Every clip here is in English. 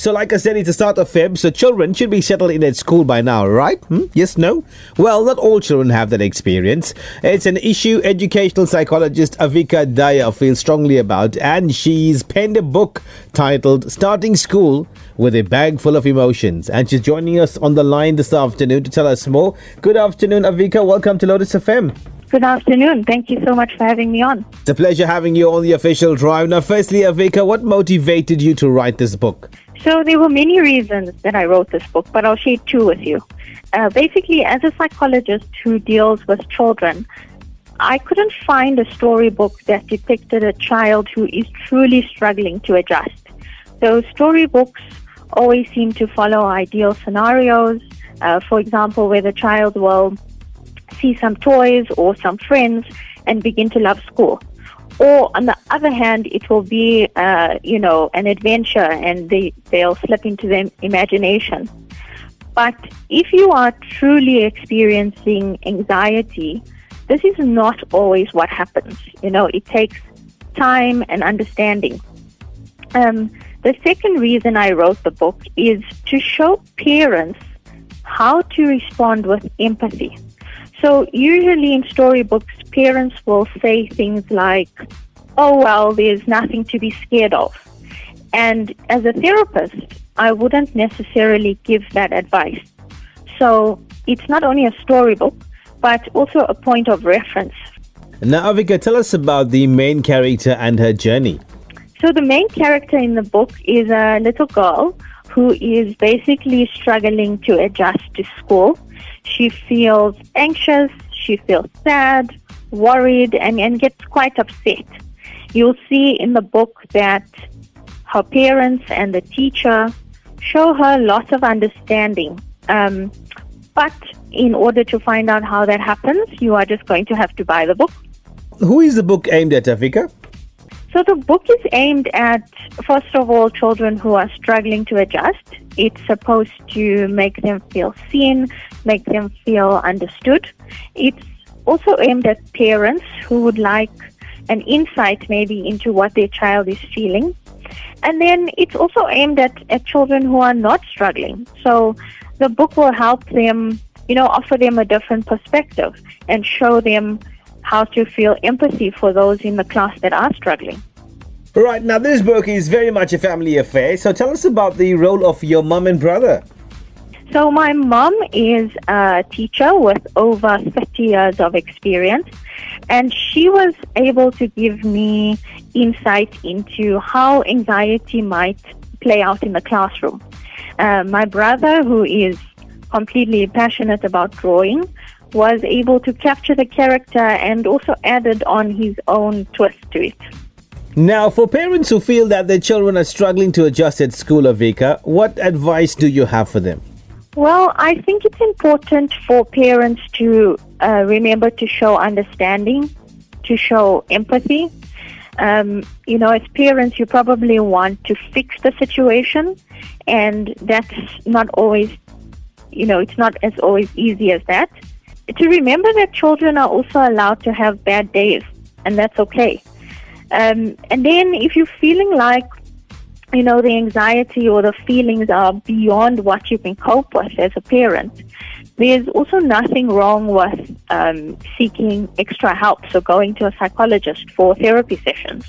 So, like I said, it's the start of Feb, so children should be settled in at school by now, right? Hmm? Yes, no? Well, not all children have that experience. It's an issue educational psychologist Avika Daya feels strongly about, and she's penned a book titled Starting School with a Bag Full of Emotions. And she's joining us on the line this afternoon to tell us more. Good afternoon, Avika. Welcome to Lotus FM. Good afternoon. Thank you so much for having me on. It's a pleasure having you on the official drive. Now, firstly, Avika, what motivated you to write this book? So, there were many reasons that I wrote this book, but I'll share two with you. Uh, basically, as a psychologist who deals with children, I couldn't find a storybook that depicted a child who is truly struggling to adjust. Those storybooks always seem to follow ideal scenarios. Uh, for example, where the child will see some toys or some friends and begin to love school. Or on the other hand, it will be, uh, you know, an adventure and they, they'll slip into their imagination. But if you are truly experiencing anxiety, this is not always what happens. You know, it takes time and understanding. Um, the second reason I wrote the book is to show parents how to respond with empathy. So usually in storybooks, parents will say things like, oh, well, there's nothing to be scared of. And as a therapist, I wouldn't necessarily give that advice. So it's not only a storybook, but also a point of reference. Now, Avika, tell us about the main character and her journey. So the main character in the book is a little girl who is basically struggling to adjust to school. She feels anxious, she feels sad, worried, and, and gets quite upset. You'll see in the book that her parents and the teacher show her lots of understanding. Um, but in order to find out how that happens, you are just going to have to buy the book. Who is the book aimed at, Avika? So the book is aimed at, first of all, children who are struggling to adjust. It's supposed to make them feel seen, make them feel understood. It's also aimed at parents who would like an insight maybe into what their child is feeling. And then it's also aimed at, at children who are not struggling. So the book will help them, you know, offer them a different perspective and show them how to feel empathy for those in the class that are struggling. Right, now this book is very much a family affair. So tell us about the role of your mum and brother. So my mom is a teacher with over 30 years of experience and she was able to give me insight into how anxiety might play out in the classroom. Uh, my brother, who is completely passionate about drawing, was able to capture the character and also added on his own twist to it. Now, for parents who feel that their children are struggling to adjust at school, Avika, what advice do you have for them? Well, I think it's important for parents to uh, remember to show understanding, to show empathy. Um, you know, as parents, you probably want to fix the situation, and that's not always, you know, it's not as always easy as that to remember that children are also allowed to have bad days, and that's okay. Um, and then if you're feeling like, you know, the anxiety or the feelings are beyond what you can cope with as a parent, there's also nothing wrong with um, seeking extra help, so going to a psychologist for therapy sessions.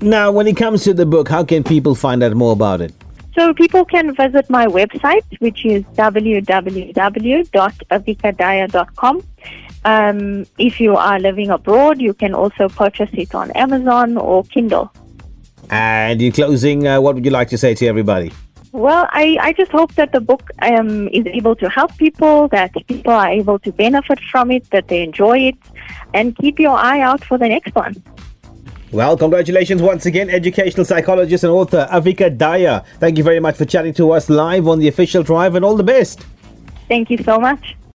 Now, when it comes to the book, how can people find out more about it? So people can visit my website, which is www.avikadaya.com. Um, if you are living abroad, you can also purchase it on Amazon or Kindle. And in closing, uh, what would you like to say to everybody? Well, I, I just hope that the book um, is able to help people, that people are able to benefit from it, that they enjoy it, and keep your eye out for the next one. Well, congratulations once again, educational psychologist and author Avika Daya. Thank you very much for chatting to us live on the official drive and all the best. Thank you so much.